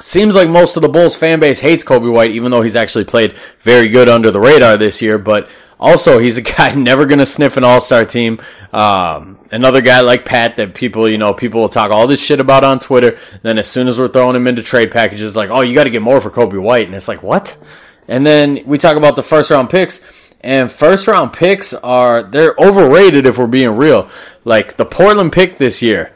seems like most of the Bulls fan base hates Coby White, even though he's actually played very good under the radar this year. But also, he's a guy never going to sniff an All Star team. Um, another guy like Pat that people, you know, people will talk all this shit about on Twitter. Then as soon as we're throwing him into trade packages, like, oh, you got to get more for Coby White, and it's like, what? And then we talk about the first round picks. And first round picks are they're overrated if we're being real. Like the Portland pick this year.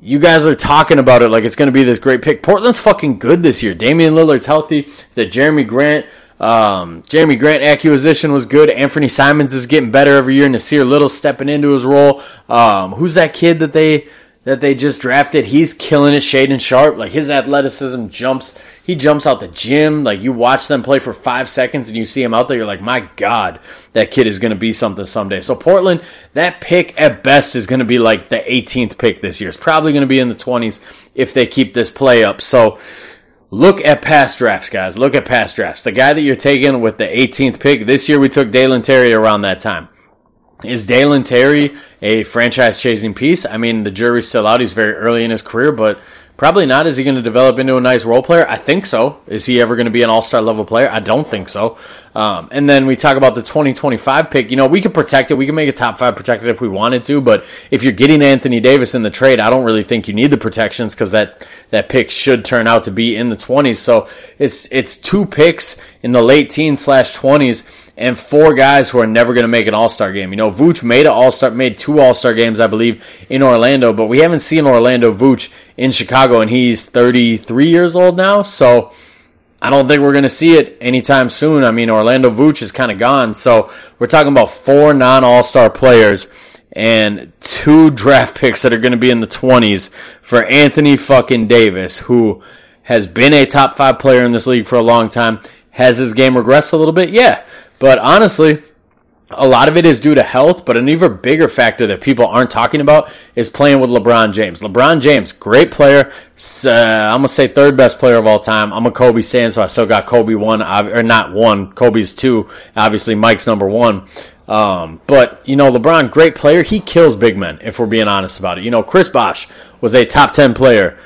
You guys are talking about it like it's going to be this great pick. Portland's fucking good this year. Damian Lillard's healthy. The Jeremy Grant um, Jerami Grant acquisition was good. Anthony Simons is getting better every year. Nassir Little stepping into his role. Um, who's that kid that they that they just drafted? He's killing it. Shaedon Sharp. like his athleticism jumps. He jumps out the gym. Like you watch them play for five seconds and you see him out there. You're like, my god, that kid is going to be something someday. So Portland, that pick at best is going to be like the 18th pick this year. It's probably going to be in the 20s if they keep this play up. So Look at past drafts, guys. Look at past drafts. The guy that you're taking with the 18th pick, this year we took Dalen Terry around that time. Is Dalen Terry a franchise chasing piece? I mean, the jury's still out. He's very early in his career, but Probably not. Is he going to develop into a nice role player? I think so. Is he ever going to be an all star level player? I don't think so. Um, and then we talk about the 2025 pick. You know, we could protect it. We can make a top five protected if we wanted to. But if you're getting Anthony Davis in the trade, I don't really think you need the protections because that, that pick should turn out to be in the 20s. So it's, it's two picks in the late teens slash 20s and four guys who are never going to make an All Star game. You know, Vooch made an All Star, made two All Star games, I believe, in Orlando, but we haven't seen Orlando Vooch in Chicago, and he's 33 years old now. So I don't think we're going to see it anytime soon. I mean, Orlando Vooch is kind of gone. So we're talking about four non All Star players and two draft picks that are going to be in the 20s for Anthony fucking Davis, who has been a top five player in this league for a long time. Has his game regressed a little bit? Yeah. But honestly, a lot of it is due to health, but an even bigger factor that people aren't talking about is playing with LeBron James. LeBron James, great player. Uh, I'm gonna say third best player of all time. I'm a Kobe stan, so I still got Kobe one, or not one. Kobe's two. Obviously, Mike's number one. Um, but you know, LeBron, great player. He kills big men. If we're being honest about it, you know, Chris Bosh was a top ten player.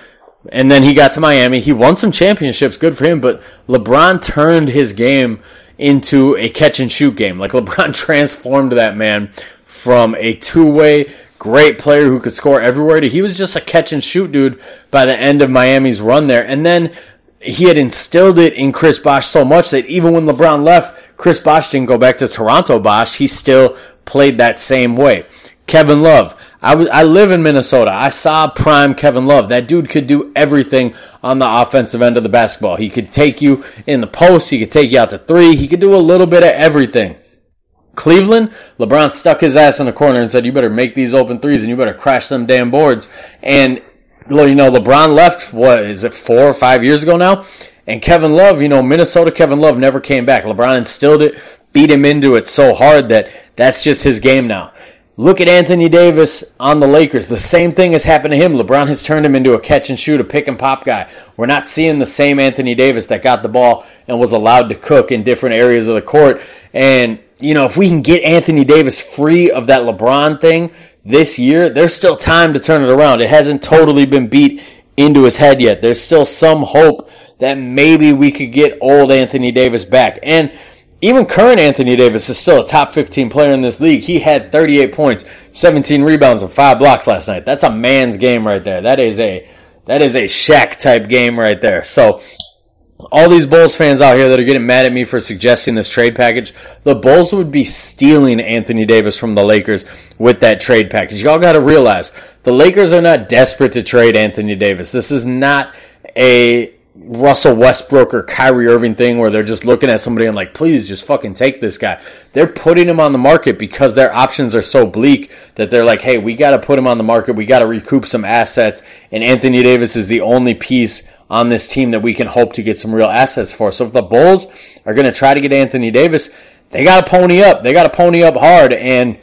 And then he got to Miami. He won some championships. Good for him. But LeBron turned his game into a catch and shoot game. Like LeBron transformed that man from a two way great player who could score everywhere to he was just a catch and shoot dude by the end of Miami's run there. And then he had instilled it in Chris Bosh so much that even when LeBron left, Chris Bosh didn't go back to Toronto Bosh. He still played that same way. Kevin Love. I, w- I live in Minnesota. I saw prime Kevin Love. That dude could do everything on the offensive end of the basketball. He could take you in the post. He could take you out to three. He could do a little bit of everything. Cleveland, LeBron stuck his ass in the corner and said, you better make these open threes and you better crash them damn boards. And, you know, LeBron left, what, is it four or five years ago now? And Kevin Love, you know, Minnesota Kevin Love never came back. LeBron instilled it, beat him into it so hard that that's just his game now. Look at Anthony Davis on the Lakers. The same thing has happened to him. LeBron has turned him into a catch and shoot, a pick and pop guy. We're not seeing the same Anthony Davis that got the ball and was allowed to cook in different areas of the court. And, you know, if we can get Anthony Davis free of that LeBron thing this year, there's still time to turn it around. It hasn't totally been beat into his head yet. There's still some hope that maybe we could get old Anthony Davis back. And even current Anthony Davis is still a top 15 player in this league. He had 38 points, 17 rebounds, and five blocks last night. That's a man's game right there. That is a that is a Shaq type game right there. So all these Bulls fans out here that are getting mad at me for suggesting this trade package, the Bulls would be stealing Anthony Davis from the Lakers with that trade package. Y'all got to realize the Lakers are not desperate to trade Anthony Davis. This is not a Russell Westbrook or Kyrie Irving thing where they're just looking at somebody and like, please just fucking take this guy. They're putting him on the market because their options are so bleak that they're like, hey, we got to put him on the market. We got to recoup some assets. And Anthony Davis is the only piece on this team that we can hope to get some real assets for. So if the Bulls are going to try to get Anthony Davis, they got to pony up. They got to pony up hard. And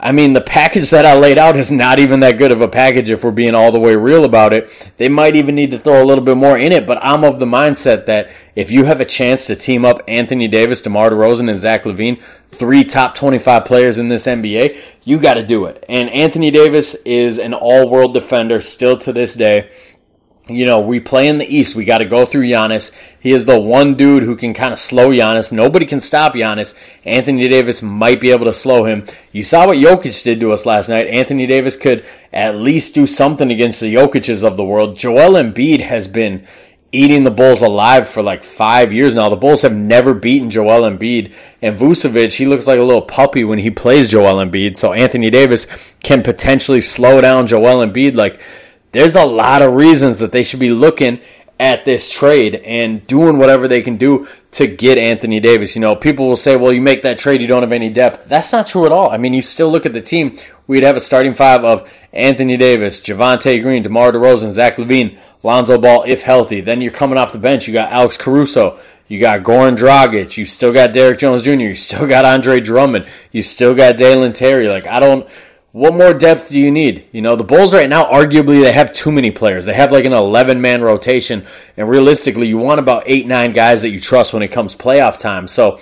I mean, the package that I laid out is not even that good of a package if we're being all the way real about it. They might even need to throw a little bit more in it, but I'm of the mindset that if you have a chance to team up Anthony Davis, DeMar DeRozan, and Zach LaVine, three top 25 players in this NBA, you got to do it. And Anthony Davis is an all world defender still to this day you know, we play in the East. We got to go through Giannis. He is the one dude who can kind of slow Giannis. Nobody can stop Giannis. Anthony Davis might be able to slow him. You saw what Jokic did to us last night. Anthony Davis could at least do something against the Jokic's of the world. Joel Embiid has been eating the Bulls alive for like five years now. The Bulls have never beaten Joel Embiid. And Vucevic, he looks like a little puppy when he plays Joel Embiid. So Anthony Davis can potentially slow down Joel Embiid. Like, there's a lot of reasons that they should be looking at this trade and doing whatever they can do to get Anthony Davis. You know, people will say, well, you make that trade, you don't have any depth. That's not true at all. I mean, you still look at the team. We'd have a starting five of Anthony Davis, Javonte Green, DeMar DeRozan, Zach LaVine, Lonzo Ball, if healthy. Then you're coming off the bench. You got Alex Caruso. You got Goran Dragic. You still got Derrick Jones Jr. You still got Andre Drummond. You still got Dalen Terry. Like, I don't what more depth do you need? You know, the Bulls right now, arguably, they have too many players. They have like an 11 man rotation, and realistically, you want about eight, nine guys that you trust when it comes playoff time. So,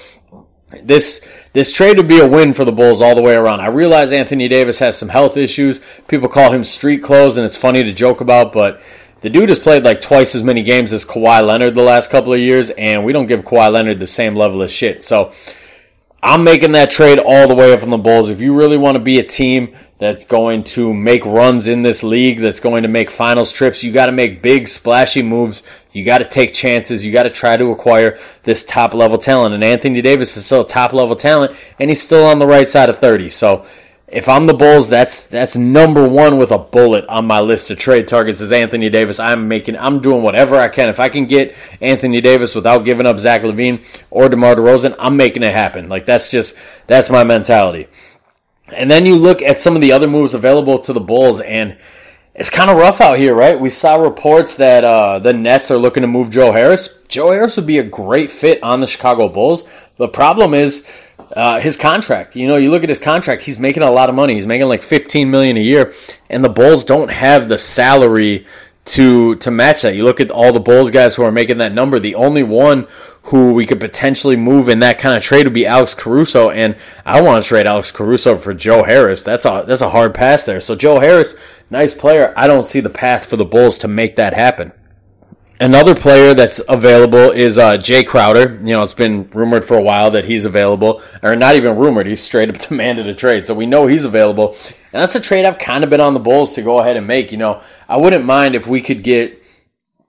this this trade would be a win for the Bulls all the way around. I realize Anthony Davis has some health issues. People call him street clothes, and it's funny to joke about, but the dude has played like twice as many games as Kawhi Leonard the last couple of years, and we don't give Kawhi Leonard the same level of shit. So I'm making that trade all the way up from the Bulls. If you really want to be a team that's going to make runs in this league, that's going to make finals trips. You got to make big, splashy moves. You got to take chances. You got to try to acquire this top level talent. And Anthony Davis is still a top level talent, and he's still on the right side of 30. So if I'm the Bulls, that's that's number one with a bullet on my list of trade targets is Anthony Davis. I'm making, I'm doing whatever I can. If I can get Anthony Davis without giving up Zach LaVine or DeMar DeRozan, I'm making it happen. Like that's just that's my mentality. And then you look at some of the other moves available to the Bulls, and it's kind of rough out here, right? We saw reports that uh, the Nets are looking to move Joe Harris. Joe Harris would be a great fit on the Chicago Bulls. The problem is uh, his contract. You know, you look at his contract; he's making a lot of money. He's making like fifteen million a year, and the Bulls don't have the salary to to match that. You look at all the Bulls guys who are making that number. The only one who we could potentially move in that kind of trade would be Alex Caruso, and I want to trade Alex Caruso for Joe Harris. That's a that's a hard pass there. So Joe Harris, nice player. I don't see the path for the Bulls to make that happen. Another player that's available is uh, Jae Crowder. You know, it's been rumored for a while that he's available, or not even rumored. He's straight up demanded a trade, so we know he's available. And that's a trade I've kind of been on the Bulls to go ahead and make. You know, I wouldn't mind if we could get,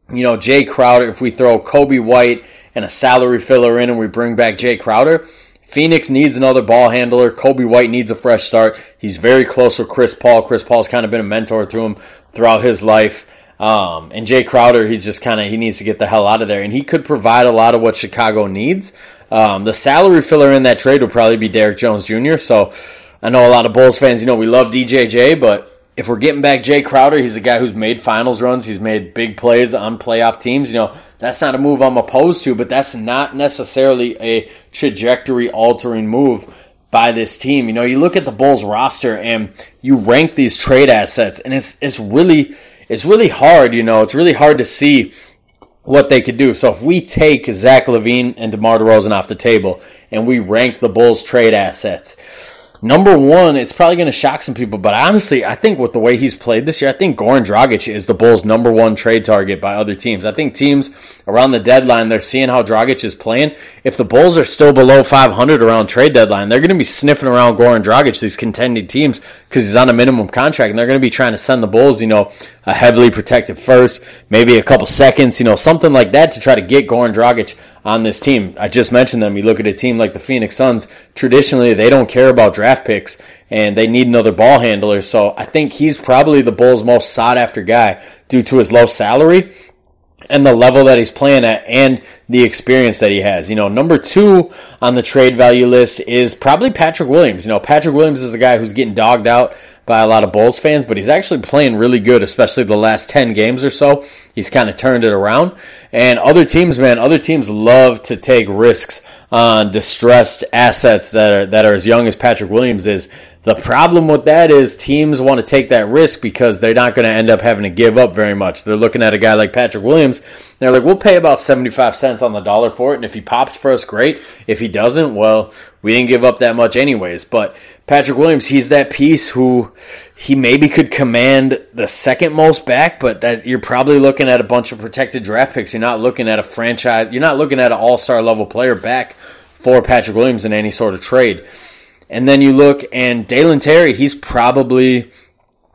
you know, Jae Crowder if we throw Coby White and a salary filler in and we bring back Jae Crowder. Phoenix needs another ball handler. Coby White needs a fresh start. He's very close with Chris Paul. Chris Paul's kind of been a mentor to him throughout his life. Um, and Jae Crowder, he just kind of he needs to get the hell out of there, and he could provide a lot of what Chicago needs. Um, the salary filler in that trade would probably be Derrick Jones Jr. So I know a lot of Bulls fans, you know, we love DJJ, but if we're getting back Jae Crowder, he's a guy who's made finals runs. He's made big plays on playoff teams. You know, that's not a move I'm opposed to, but that's not necessarily a trajectory altering move by this team. You know, you look at the Bulls roster and you rank these trade assets, and it's it's really it's really hard. You know, it's really hard to see what they could do. So if we take Zach LaVine and DeMar DeRozan off the table and we rank the Bulls trade assets Number one, it's probably going to shock some people, but honestly, I think with the way he's played this year, I think Goran Dragic is the Bulls' number one trade target by other teams. I think teams around the deadline, they're seeing how Dragic is playing. If the Bulls are still below 500 around trade deadline, they're going to be sniffing around Goran Dragic, these contending teams, because he's on a minimum contract, and they're going to be trying to send the Bulls, you know, a heavily protected first, maybe a couple seconds, you know, something like that to try to get Goran Dragic on this team. I just mentioned them. You look at a team like the Phoenix Suns, traditionally they don't care about draft picks and they need another ball handler. So I think he's probably the Bulls' most sought after guy due to his low salary and the level that he's playing at and the experience that he has. You know, number two on the trade value list is probably Patrick Williams. You know, Patrick Williams is a guy who's getting dogged out by a lot of Bulls fans, but he's actually playing really good, especially the last 10 games or so. He's kind of turned it around. And other teams, man, other teams love to take risks on distressed assets that are, that are as young as Patrick Williams is. The problem with that is teams want to take that risk because they're not going to end up having to give up very much. They're looking at a guy like Patrick Williams. They're like, we'll pay about 75 cents on the dollar for it. And if he pops for us, great. If he doesn't, well, we didn't give up that much anyways. But Patrick Williams, he's that piece who he maybe could command the second most back, but that you're probably looking at a bunch of protected draft picks. You're not looking at a franchise. You're not looking at an all star level player back for Patrick Williams in any sort of trade. And then you look and Dalen Terry, he's probably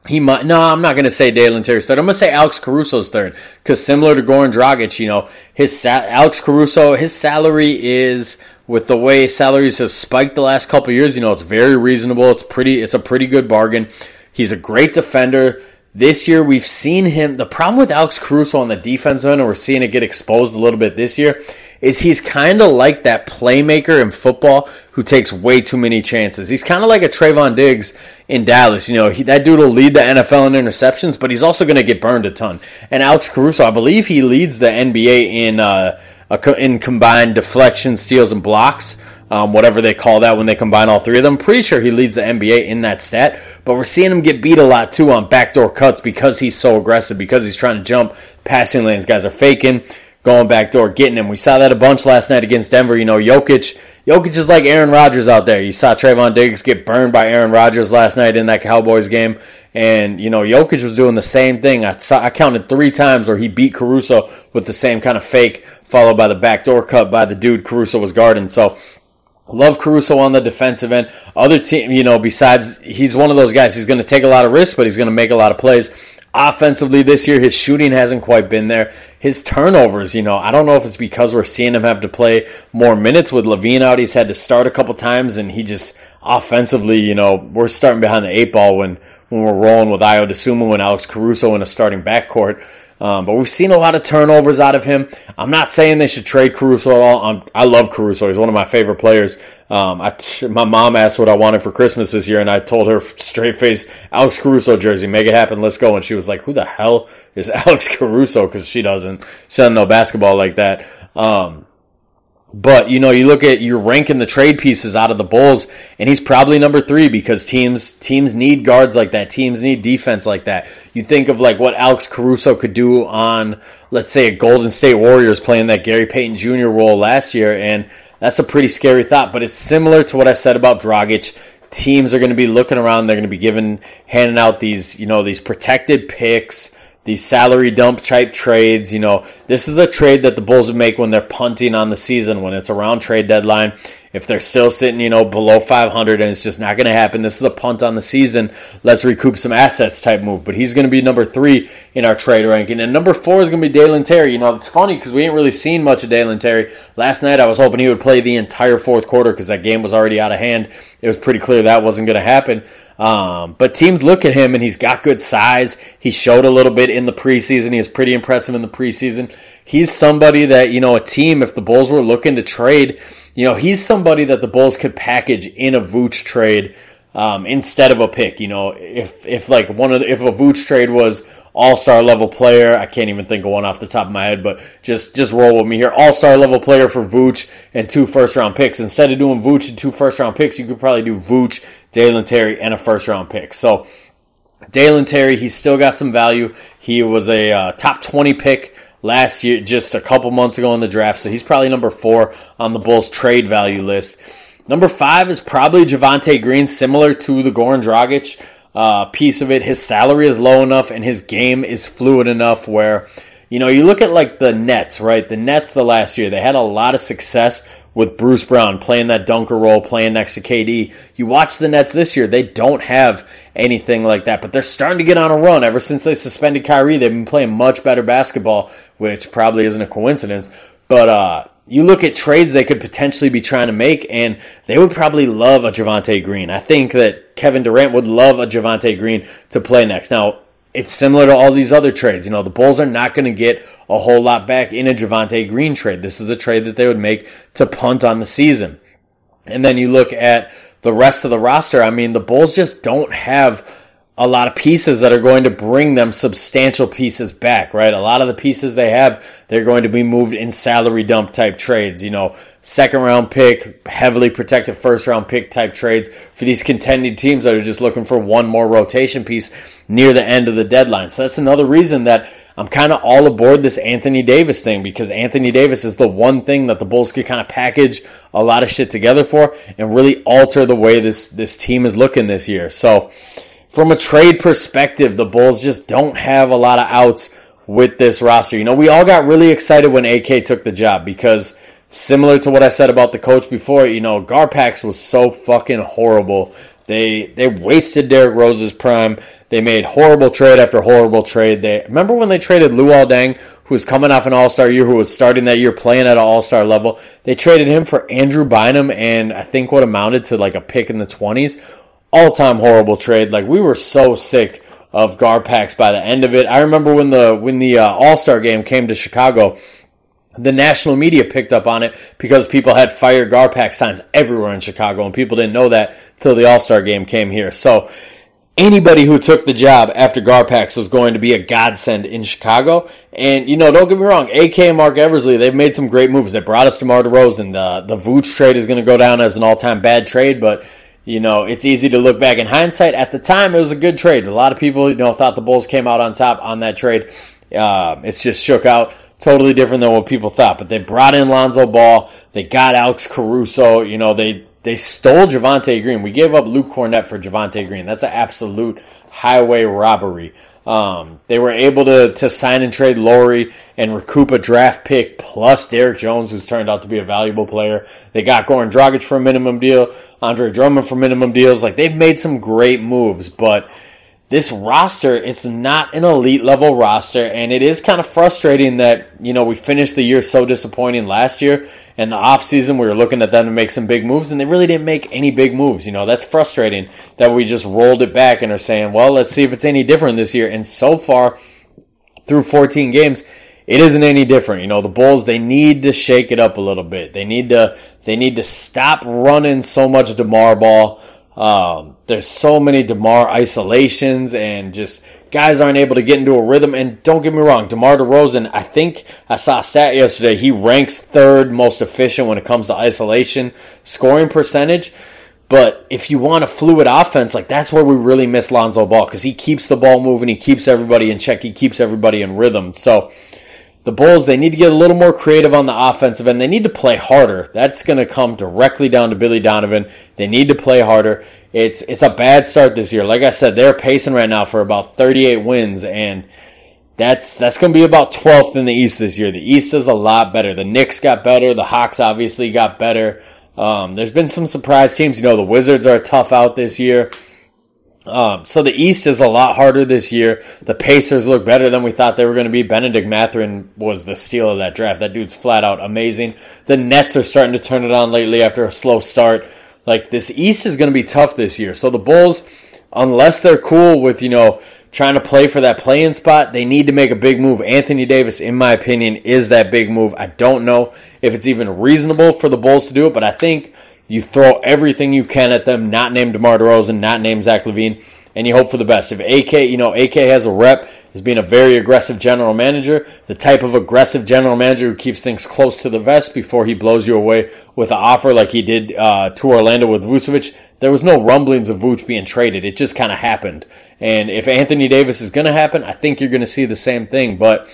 he might. No, I'm not going to say Dalen Terry's third. I'm going to say Alex Caruso's third because similar to Goran Dragic, you know, his Alex Caruso, his salary is with the way salaries have spiked the last couple years. You know, it's very reasonable. It's pretty. It's a pretty good bargain. He's a great defender. This year, we've seen him. The problem with Alex Caruso on the defense end, and we're seeing it get exposed a little bit this year, is he's kind of like that playmaker in football who takes way too many chances. He's kind of like a Trevon Diggs in Dallas. You know, he, that dude will lead the NFL in interceptions, but he's also going to get burned a ton. And Alex Caruso, I believe he leads the NBA in uh, in combined deflections, steals, and blocks um, whatever they call that when they combine all three of them. Pretty sure he leads the NBA in that stat, but we're seeing him get beat a lot too on backdoor cuts because he's so aggressive, because he's trying to jump passing lanes. Guys are faking, going backdoor, getting him. We saw that a bunch last night against Denver. You know, Jokic, Jokic is like Aaron Rodgers out there. You saw Trevon Diggs get burned by Aaron Rodgers last night in that Cowboys game. And, you know, Jokic was doing the same thing. I, saw, I counted three times where he beat Caruso with the same kind of fake, followed by the backdoor cut by the dude Caruso was guarding. So Love Caruso on the defensive end. Other team, you know, besides he's one of those guys. He's going to take a lot of risks, but he's going to make a lot of plays. Offensively this year, his shooting hasn't quite been there. His turnovers, you know, I don't know if it's because we're seeing him have to play more minutes with LaVine out. He's had to start a couple times, and he just offensively, you know, we're starting behind the eight ball when when we're rolling with Ayo Dosunmu and Alex Caruso in a starting backcourt. Um, but we've seen a lot of turnovers out of him. I'm not saying they should trade Caruso at all. I'm, i love Caruso. He's one of my favorite players. Um, I, my mom asked what I wanted for Christmas this year, and I told her straight face, Alex Caruso jersey. Make it happen. Let's go. And she was like, who the hell is Alex Caruso? Because she doesn't, she doesn't know basketball like that. Um, but you know, you look at you're ranking the trade pieces out of the Bulls, and he's probably number three because teams teams need guards like that. Teams need defense like that. You think of like what Alex Caruso could do on, let's say, a Golden State Warriors playing that Gary Payton Jr. role last year, and that's a pretty scary thought. But it's similar to what I said about Dragic. Teams are going to be looking around. They're going to be giving, handing out these, you know, these protected picks these salary dump type trades. You know, this is a trade that the Bulls would make when they're punting on the season, when it's around trade deadline. If they're still sitting, you know, below 500 and it's just not going to happen, this is a punt on the season. Let's recoup some assets type move. But he's going to be number three in our trade ranking. And number four is going to be Dalen Terry. You know, it's funny because we ain't really seen much of Dalen Terry. Last night I was hoping he would play the entire fourth quarter because that game was already out of hand. It was pretty clear that wasn't going to happen. Um, but teams look at him and he's got good size. He showed a little bit in the preseason. He was pretty impressive in the preseason. He's somebody that, you know, a team, if the Bulls were looking to trade, you know, he's somebody that the Bulls could package in a Vooch trade um, instead of a pick. You know, if if like one of the, if a Vooch trade was all star level player, I can't even think of one off the top of my head, but just just roll with me here. All star level player for Vooch and two first round picks. Instead of doing Vooch and two first round picks, you could probably do Vooch, Dalen Terry, and a first round pick. So Dalen Terry, he's still got some value. He was a uh, top twenty pick last year, just a couple months ago in the draft, so he's probably number four on the Bulls trade value list. Number five is probably Javonte Green, similar to the Goran Dragic uh, piece of it. His salary is low enough and his game is fluid enough where, you know, you look at like the Nets, right? The Nets the last year, they had a lot of success with Bruce Brown playing that dunker role, playing next to KD. You watch the Nets this year, they don't have anything like that, but they're starting to get on a run. Ever since they suspended Kyrie, they've been playing much better basketball, which probably isn't a coincidence. But uh, you look at trades they could potentially be trying to make, and they would probably love a Javonte Green. I think that Kevin Durant would love a Javonte Green to play next. Now, it's similar to all these other trades. You know, the Bulls are not going to get a whole lot back in a Javonte Green trade. This is a trade that they would make to punt on the season. And then you look at the rest of the roster. I mean, the Bulls just don't have a lot of pieces that are going to bring them substantial pieces back, right? A lot of the pieces they have, they're going to be moved in salary dump type trades, you know, second round pick, heavily protected first round pick type trades for these contending teams that are just looking for one more rotation piece near the end of the deadline. So that's another reason that I'm kind of all aboard this Anthony Davis thing because Anthony Davis is the one thing that the Bulls could kind of package a lot of shit together for and really alter the way this this team is looking this year. So from a trade perspective, the Bulls just don't have a lot of outs with this roster. You know, we all got really excited when AK took the job because similar to what I said about the coach before, you know, Garpax was so fucking horrible They they wasted Derrick Rose's prime. They made horrible trade after horrible trade. They remember when they traded Luol Deng, who was coming off an All Star year, who was starting that year playing at an All Star level. They traded him for Andrew Bynum and I think what amounted to like a pick in the twenties. All time horrible trade. Like we were so sick of Garpax by the end of it. I remember when the when the uh, All Star game came to Chicago the national media picked up on it because people had fire Garpax signs everywhere in Chicago, and people didn't know that till the All Star game came here. So anybody who took the job after Garpax was going to be a godsend in Chicago. And you know, don't get me wrong, AK and Marc Eversley, they've made some great moves. They brought us DeMar DeRozan. The the Vooch trade is going to go down as an all time bad trade, but you know, it's easy to look back in hindsight. At the time, it was a good trade. A lot of people, you know, thought the Bulls came out on top on that trade. Uh, it's just shook out totally different than what people thought. But they brought in Lonzo Ball. They got Alex Caruso. You know, they they stole Javonte Green. We gave up Luke Kornet for Javonte Green. That's an absolute highway robbery. Um, they were able to, to sign and trade Lauri and recoup a draft pick plus Derrick Jones, who's turned out to be a valuable player. They got Goran Dragic for a minimum deal, Andre Drummond for minimum deals. Like they've made some great moves, but this roster, it's not an elite level roster, and it is kind of frustrating that, you know, we finished the year so disappointing last year. And the offseason, we were looking at them to make some big moves, and they really didn't make any big moves. You know, that's frustrating that we just rolled it back and are saying, well, let's see if it's any different this year. And so far, through 14 games, it isn't any different. You know, the Bulls, they need to shake it up a little bit. They need to, they need to stop running so much DeMar ball. Um, there's so many DeMar isolations and just guys aren't able to get into a rhythm. And don't get me wrong, DeMar DeRozan, I think I saw a stat yesterday. He ranks third most efficient when it comes to isolation scoring percentage. But if you want a fluid offense, like that's where we really miss Lonzo Ball because he keeps the ball moving, he keeps everybody in check, he keeps everybody in rhythm. So the Bulls, they need to get a little more creative on the offensive end. They need to play harder. That's going to come directly down to Billy Donovan. They need to play harder. It's it's a bad start this year. Like I said, they're pacing right now for about 38 wins, and that's that's going to be about 12th in the East this year. The East is a lot better. The Knicks got better. The Hawks obviously got better. Um, there's been some surprise teams. You know, the Wizards are tough out this year. Um, so the East is a lot harder this year. The Pacers look better than we thought they were going to be. Bennedict Mathurin was the steal of that draft. That dude's flat out amazing. The Nets are starting to turn it on lately after a slow start. Like this East is going to be tough this year. So the Bulls, unless they're cool with you know trying to play for that play-in spot, they need to make a big move. Anthony Davis, in my opinion, is that big move. I don't know if it's even reasonable for the Bulls to do it, but I think you throw everything you can at them, not named DeMar DeRozan, not named Zach LaVine, and you hope for the best. If AK, you know, AK has a rep as being a very aggressive general manager, the type of aggressive general manager who keeps things close to the vest before he blows you away with an offer like he did uh, to Orlando with Vucevic. There was no rumblings of Vuce being traded. It just kind of happened. And if Anthony Davis is going to happen, I think you're going to see the same thing. But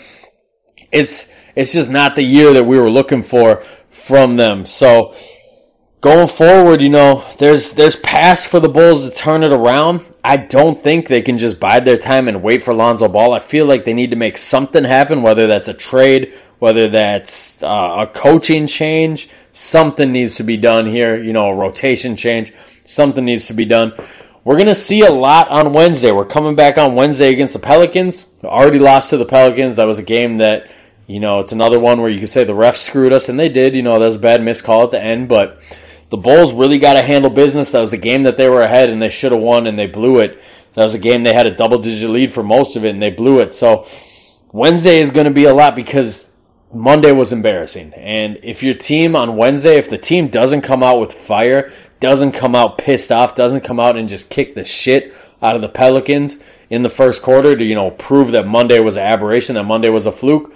it's it's just not the year that we were looking for from them. So going forward, you know, there's there's pass for the Bulls to turn it around. I don't think they can just bide their time and wait for Lonzo Ball. I feel like they need to make something happen, whether that's a trade, whether that's uh, a coaching change. Something needs to be done here. You know, a rotation change. Something needs to be done. We're going to see a lot on Wednesday. We're coming back on Wednesday against the Pelicans. Already lost to the Pelicans. That was a game that, you know, it's another one where you could say the refs screwed us, and they did. You know, that was a bad miscall at the end, but the Bulls really got to handle business. That was a game that they were ahead and they should have won and they blew it. That was a game they had a double digit lead for most of it and they blew it. So Wednesday is going to be a lot because Monday was embarrassing. And if your team on Wednesday, if the team doesn't come out with fire, doesn't come out pissed off, doesn't come out and just kick the shit out of the Pelicans in the first quarter to, you know, prove that Monday was an aberration, that Monday was a fluke,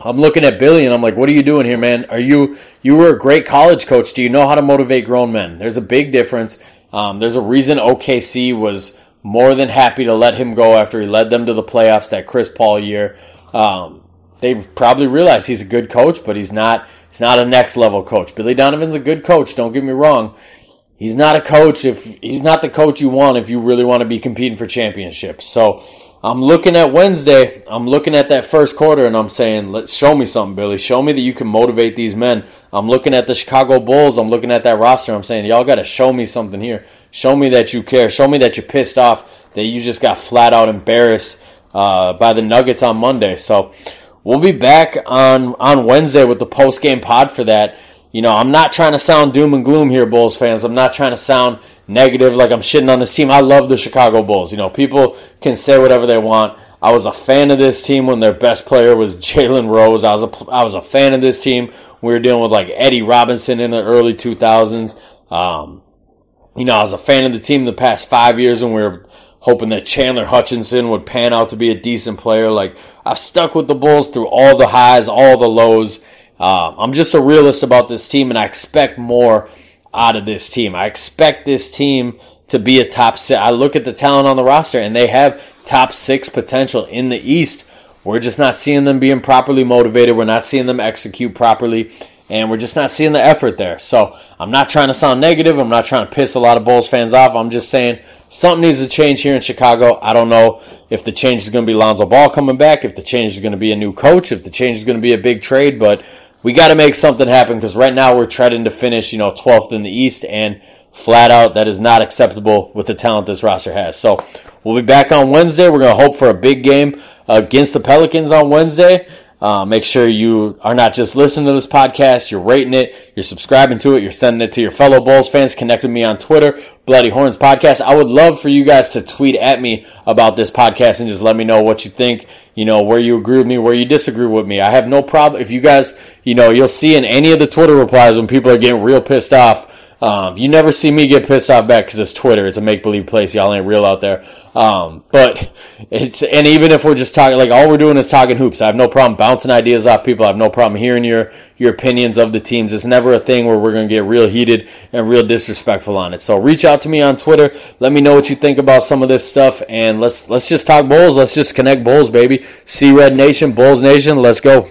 I'm looking at Billy and I'm like, what are you doing here, man? Are you you were a great college coach? Do you know how to motivate grown men? There's a big difference. Um, there's a reason OKC was more than happy to let him go after he led them to the playoffs that Chris Paul year. Um, they probably realize he's a good coach, but he's not. He's not a next level coach. Billy Donovan's a good coach. Don't get me wrong. He's not a coach if he's not the coach you want if you really want to be competing for championships. So I'm looking at Wednesday. I'm looking at that first quarter and I'm saying, let's show me something, Billy. Show me that you can motivate these men. I'm looking at the Chicago Bulls. I'm looking at that roster. I'm saying, y'all got to show me something here. Show me that you care. Show me that you're pissed off that you just got flat out embarrassed uh, by the Nuggets on Monday. So we'll be back on on Wednesday with the post game pod for that. You know, I'm not trying to sound doom and gloom here, Bulls fans. I'm not trying to sound negative like I'm shitting on this team. I love the Chicago Bulls. You know, people can say whatever they want. I was a fan of this team when their best player was Jalen Rose. I was a I was a fan of this team. We were dealing with like Eddie Robinson in the early 2000s. Um, you know, I was a fan of the team the past five years when we were hoping that Chandler Hutchison would pan out to be a decent player. Like I've stuck with the Bulls through all the highs, all the lows. Uh, I'm just a realist about this team, and I expect more out of this team. I expect this team to be a top six. I look at the talent on the roster, and they have top six potential in the East. We're just not seeing them being properly motivated. We're not seeing them execute properly, and we're just not seeing the effort there. So I'm not trying to sound negative. I'm not trying to piss a lot of Bulls fans off. I'm just saying something needs to change here in Chicago. I don't know if the change is going to be Lonzo Ball coming back, if the change is going to be a new coach, if the change is going to be a big trade, but we got to make something happen because right now we're treading to finish, you know, 12th in the East, and flat out that is not acceptable with the talent this roster has. So we'll be back on Wednesday. We're going to hope for a big game uh, against the Pelicans on Wednesday. Uh, make sure you are not just listening to this podcast, you're rating it, you're subscribing to it, you're sending it to your fellow Bulls fans. Connect with me on Twitter, Bloody Horns Podcast. I would love for you guys to tweet at me about this podcast and just let me know what you think, you know, where you agree with me, where you disagree with me. I have no problem. If you guys, you know, you'll see in any of the Twitter replies when people are getting real pissed off um, you never see me get pissed off back because it's Twitter. It's a make believe place. Y'all ain't real out there. Um, but it's and even if we're just talking, like all we're doing is talking hoops. I have no problem bouncing ideas off people. I have no problem hearing your your opinions of the teams. It's never a thing where we're gonna get real heated and real disrespectful on it. So reach out to me on Twitter. Let me know what you think about some of this stuff, and let's let's just talk Bulls. Let's just connect Bulls, baby. See Red Nation, Bulls Nation. Let's go.